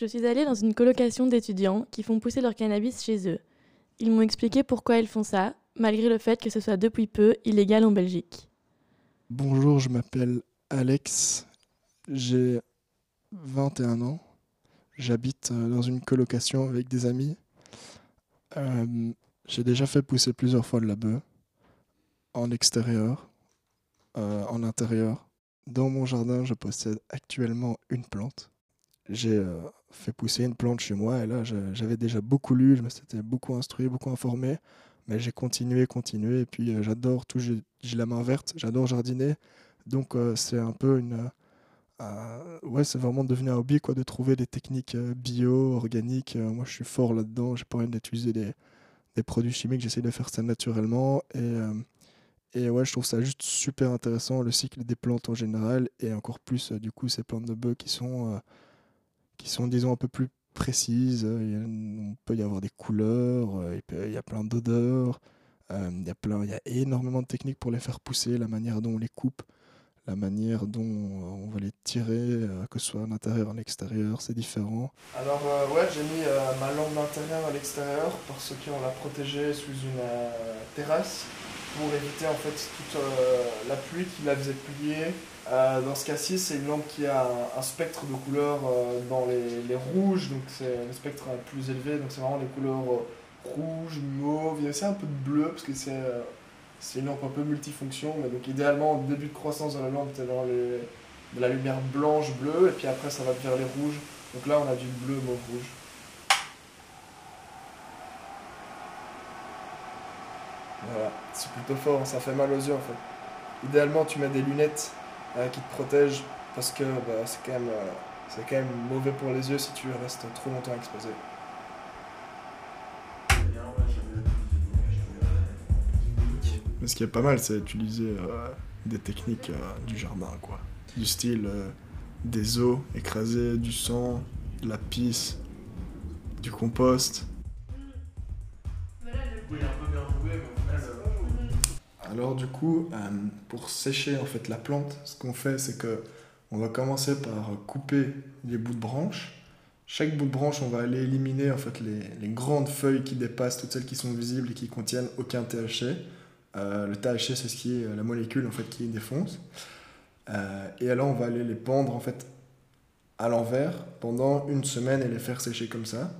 Je suis allée dans une colocation d'étudiants qui font pousser leur cannabis chez eux. Ils m'ont expliqué pourquoi ils font ça, malgré le fait que ce soit depuis peu illégal en Belgique. Bonjour, je m'appelle Alex, j'ai 21 ans, j'habite euh, dans une colocation avec des amis. Euh, j'ai déjà fait pousser plusieurs fois de la bœuf, en extérieur, euh, en intérieur. Dans mon jardin, je possède actuellement une plante. Fait pousser une plante chez moi et là, j'avais déjà beaucoup lu, je me suis beaucoup instruit, beaucoup informé. Mais j'ai continué, continué. Et puis j'adore tout, j'ai la main verte, j'adore jardiner. Donc c'est un peu une, ouais, c'est vraiment devenu un hobby quoi, de trouver des techniques bio, organiques. moi, je suis fort là-dedans. J'ai pas envie d'utiliser des, des, produits chimiques. J'essaie de faire ça naturellement. Et, et ouais, je trouve ça juste super intéressant, le cycle des plantes en général. Et encore plus, du coup, ces plantes de bœufs qui sont, qui sont, disons, un peu plus précises. Il, peut y avoir des couleurs, il, y a plein d'odeurs. il, y a plein, il y a énormément de techniques pour les faire pousser, la manière dont on les coupe la manière dont euh, on va les tirer, euh, que ce soit à l'intérieur, à l'extérieur, c'est différent. Alors euh, ouais, j'ai mis ma lampe d'intérieur à l'extérieur parce qu'on l'a protégée sous une terrasse pour éviter en fait toute la pluie qui la faisait plier. Dans ce cas-ci, c'est une lampe qui a un, spectre de couleurs dans les, les, rouges, donc c'est le spectre plus élevé, donc c'est vraiment les couleurs rouge, mauve, il y a aussi un peu de bleu parce que c'est c'est une lampe un peu multifonction, mais donc idéalement, au début de croissance de la lampe, tu dans de la lumière blanche, bleue, et puis après ça va vers les rouges. Donc là, on a du bleu, mauve, rouge. Voilà, c'est plutôt fort, ça fait mal aux yeux en fait. Idéalement, tu mets des lunettes euh, qui te protègent parce que bah, c'est quand, même, euh, c'est quand même mauvais pour les yeux si tu restes trop longtemps exposé. ce qui est pas mal, c'est utiliser euh, des techniques euh, du jardin, quoi. Du style euh, des os écrasés, du sang, de la pisse, du compost. Alors du coup, pour sécher en fait la plante, ce qu'on fait, c'est que on va commencer par couper les bouts de branches. Chaque bout de branche, on va aller éliminer en fait les, grandes feuilles qui dépassent, toutes celles qui sont visibles et qui contiennent aucun THC. Euh, le THC, c'est ce qui est euh, la molécule en fait qui défonce. Euh, et alors, on va aller les pendre en fait à l'envers pendant une semaine et les faire sécher comme ça.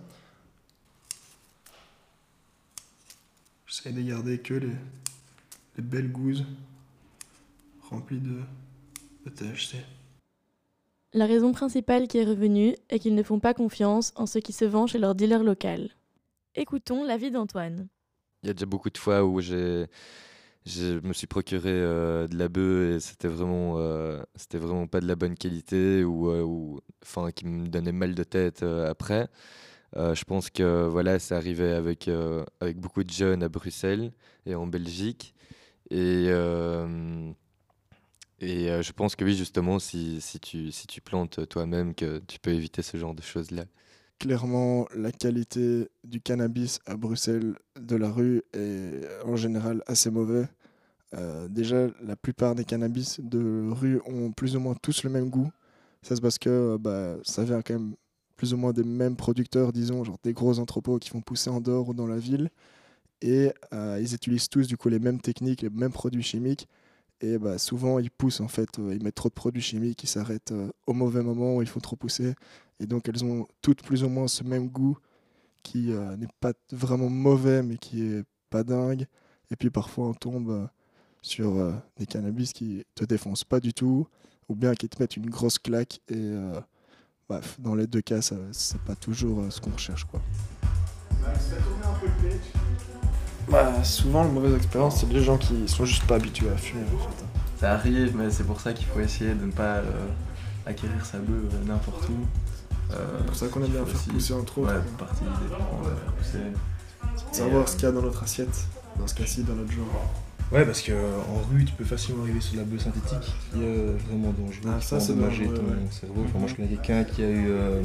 J'essaie de garder que les, les belles gousses remplies de, de THC. La raison principale qui est revenue est qu'ils ne font pas confiance en ce qui se vend chez leur dealer local. Écoutons l'avis d'Antoine. Il y a déjà beaucoup de fois où j'ai je me suis procuré euh, de la bœuf et c'était vraiment euh, c'était vraiment pas de la bonne qualité ou, euh, ou enfin qui me donnait mal de tête après je pense que voilà ça arrivait avec avec beaucoup de jeunes à Bruxelles et en Belgique et et je pense que oui justement si, si tu si tu plantes toi-même que tu peux éviter ce genre de choses là clairement la qualité du cannabis à Bruxelles de la rue est en général assez mauvais. Euh, déjà, la plupart des cannabis de rue ont plus ou moins tous le même goût. Ça c'est parce que euh, bah, ça vient quand même plus ou moins des mêmes producteurs, disons, genre des gros entrepôts qui font pousser en dehors ou dans la ville. Et euh, ils utilisent tous du coup les mêmes techniques, les mêmes produits chimiques. Et bah, souvent, ils poussent en fait, ils mettent trop de produits chimiques, ils s'arrêtent au mauvais moment ils font trop pousser. Et donc, elles ont toutes plus ou moins ce même goût qui n'est pas vraiment mauvais, mais qui est pas dingue. Et puis parfois, on tombe sur euh, des cannabis qui te défoncent pas du tout, ou bien qui te mettent une grosse claque. Et euh, dans les deux cas, c'est pas toujours euh, ce qu'on recherche. Quoi. Bah, souvent, la mauvaise expérience, c'est des gens qui sont juste pas habitués à fumer. En fait. Ça arrive, mais c'est pour ça qu'il faut essayer de ne pas acquérir sa bœuf n'importe où. c'est pour ça qu'on aime bien faire pousser entre autres. Ouais, partie des Savoir ce qu'il y a dans notre assiette, dans ce cas-ci, dans notre genre. Ouais, parce qu'en rue, tu peux facilement arriver sur de la bœuf synthétique qui est euh, vraiment dangereux. Ah, ça, c'est endommager ton cerveau. Enfin, moi, je connais quelqu'un qui a eu. Euh,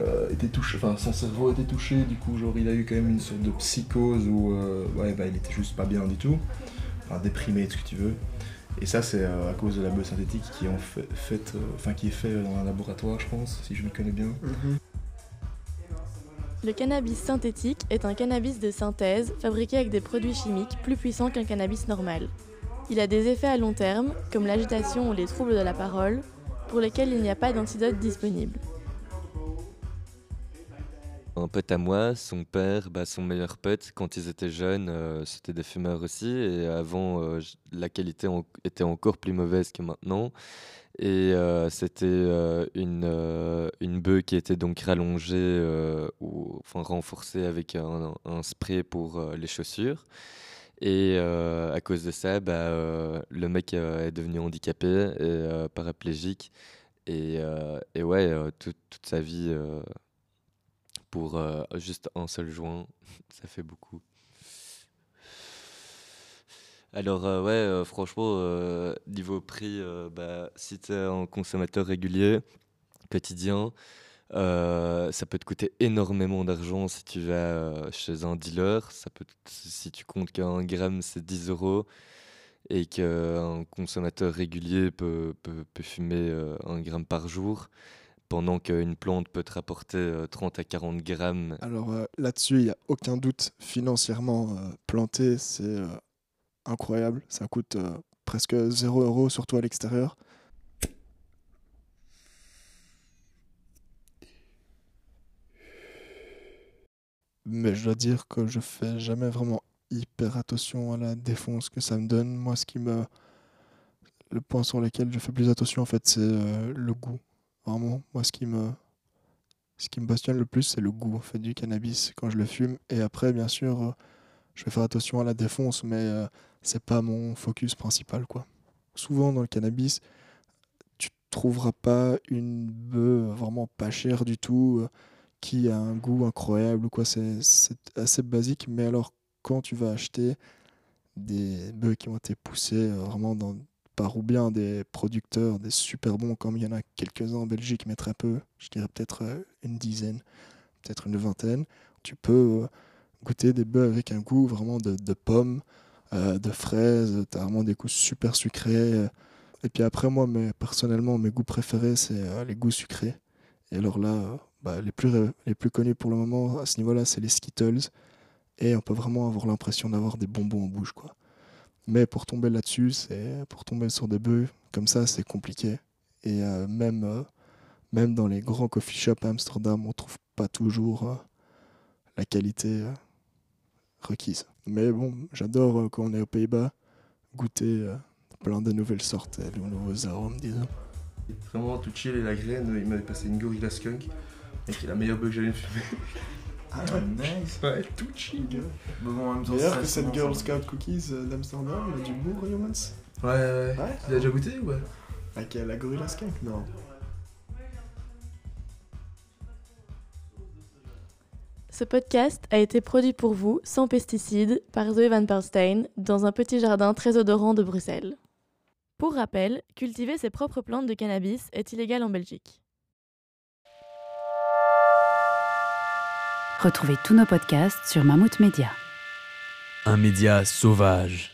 euh, été touché, enfin son cerveau a été touché, du coup genre il a eu quand même une sorte de psychose où ouais bah il était juste pas bien du tout, enfin déprimé, tout ce que tu veux. Et ça, c'est euh, à cause de la bœuf synthétique qui, est en fait, fait, euh, enfin, qui est fait dans un laboratoire, je pense, si je me connais bien. Mhm. Le cannabis synthétique est un cannabis de synthèse fabriqué avec des produits chimiques plus puissants qu'un cannabis normal. Il a des effets à long terme, comme l'agitation ou les troubles de la parole, pour lesquels il n'y a pas d'antidote disponible. Un pote à moi, son père, bah, son meilleur pote, quand ils étaient jeunes, euh, c'était des fumeurs aussi. Et avant, euh, la qualité était encore plus mauvaise que maintenant. Et euh, c'était une, une bœuf qui était donc rallongée ou enfin renforcée avec un, spray pour les chaussures. Et à cause de ça, bah, le mec est devenu handicapé et paraplégique. Et, et ouais, toute- toute sa vie. Pour euh, juste un seul joint, ça fait beaucoup. Alors euh, ouais, euh, franchement, niveau prix, bah, si tu es un consommateur régulier, quotidien, ça peut te coûter énormément d'argent si tu vas chez un dealer. Ça peut, si tu comptes qu'un gramme c'est 10 euros et qu'un consommateur régulier peut, peut, fumer un gramme par jour, pendant qu'une plante peut te rapporter euh, 30 à 40 grammes. Alors euh, là-dessus, il n'y a aucun doute. Financièrement, euh, planter, c'est euh, incroyable. Ça coûte euh, presque 0 euros, surtout à l'extérieur. Mais je dois dire que je fais jamais vraiment hyper attention à la défonce que ça me donne. Moi, ce qui me. Le point sur lequel je fais plus attention, en fait, c'est euh, le goût. Vraiment, moi, ce qui me. Ce qui me passionne le plus, c'est le goût en fait, du cannabis quand je le fume. Et après, bien sûr, euh, je vais faire attention à la défonce, mais euh, c'est pas mon focus principal. quoi. Souvent, dans le cannabis, tu trouveras pas une bœuf vraiment pas chère du tout, euh, qui a un goût incroyable ou quoi. C'est c'est assez basique, mais alors, quand tu vas acheter des bœufs qui ont été poussés euh, vraiment dans, ou bien des producteurs, des super bons, comme il y en a quelques-uns en Belgique, mais très peu, je dirais peut-être euh, une dizaine, peut-être une vingtaine, tu peux euh, goûter des bœufs avec un goût vraiment de, pommes, euh, de fraises, tu as vraiment des goûts super sucrés. Et puis après, moi, mes- personnellement, mes goûts préférés, c'est les goûts sucrés. Et alors là, bah, les, plus, les plus connus pour le moment, à ce niveau-là, c'est les Skittles. Et on peut vraiment avoir l'impression d'avoir des bonbons en bouche, quoi. Mais pour tomber là-dessus, pour tomber sur des bœufs comme ça, c'est compliqué. Et euh, même, euh, même dans les grands coffee shops à Amsterdam, on trouve pas toujours euh, la qualité requise. Mais bon, j'adore quand on est aux Pays-Bas goûter plein de nouvelles sortes, de nouveaux arômes, disons. Vraiment tout chill et la graine, il m'avait passé une Gorilla Skunk, et qui est la meilleure bug que j'allais fumer. Ah nice Ouais, tout chill. Mais bon, en même temps, D'ailleurs, que cette Girl. Scout Cookies euh, d'Amsterdam, il y a du Humans Ouais, ouais, ouais. Ouais Tu l'as déjà goûté ou ouais Avec euh, la Gorilla Skunk Non. Ce podcast a été produit pour vous, sans pesticides, par Zoé Van Perstein, dans un petit jardin très odorant de Bruxelles. Pour rappel, cultiver ses propres plantes de cannabis est illégal en Belgique. Retrouvez tous nos podcasts sur Mammouth Media. Un média sauvage.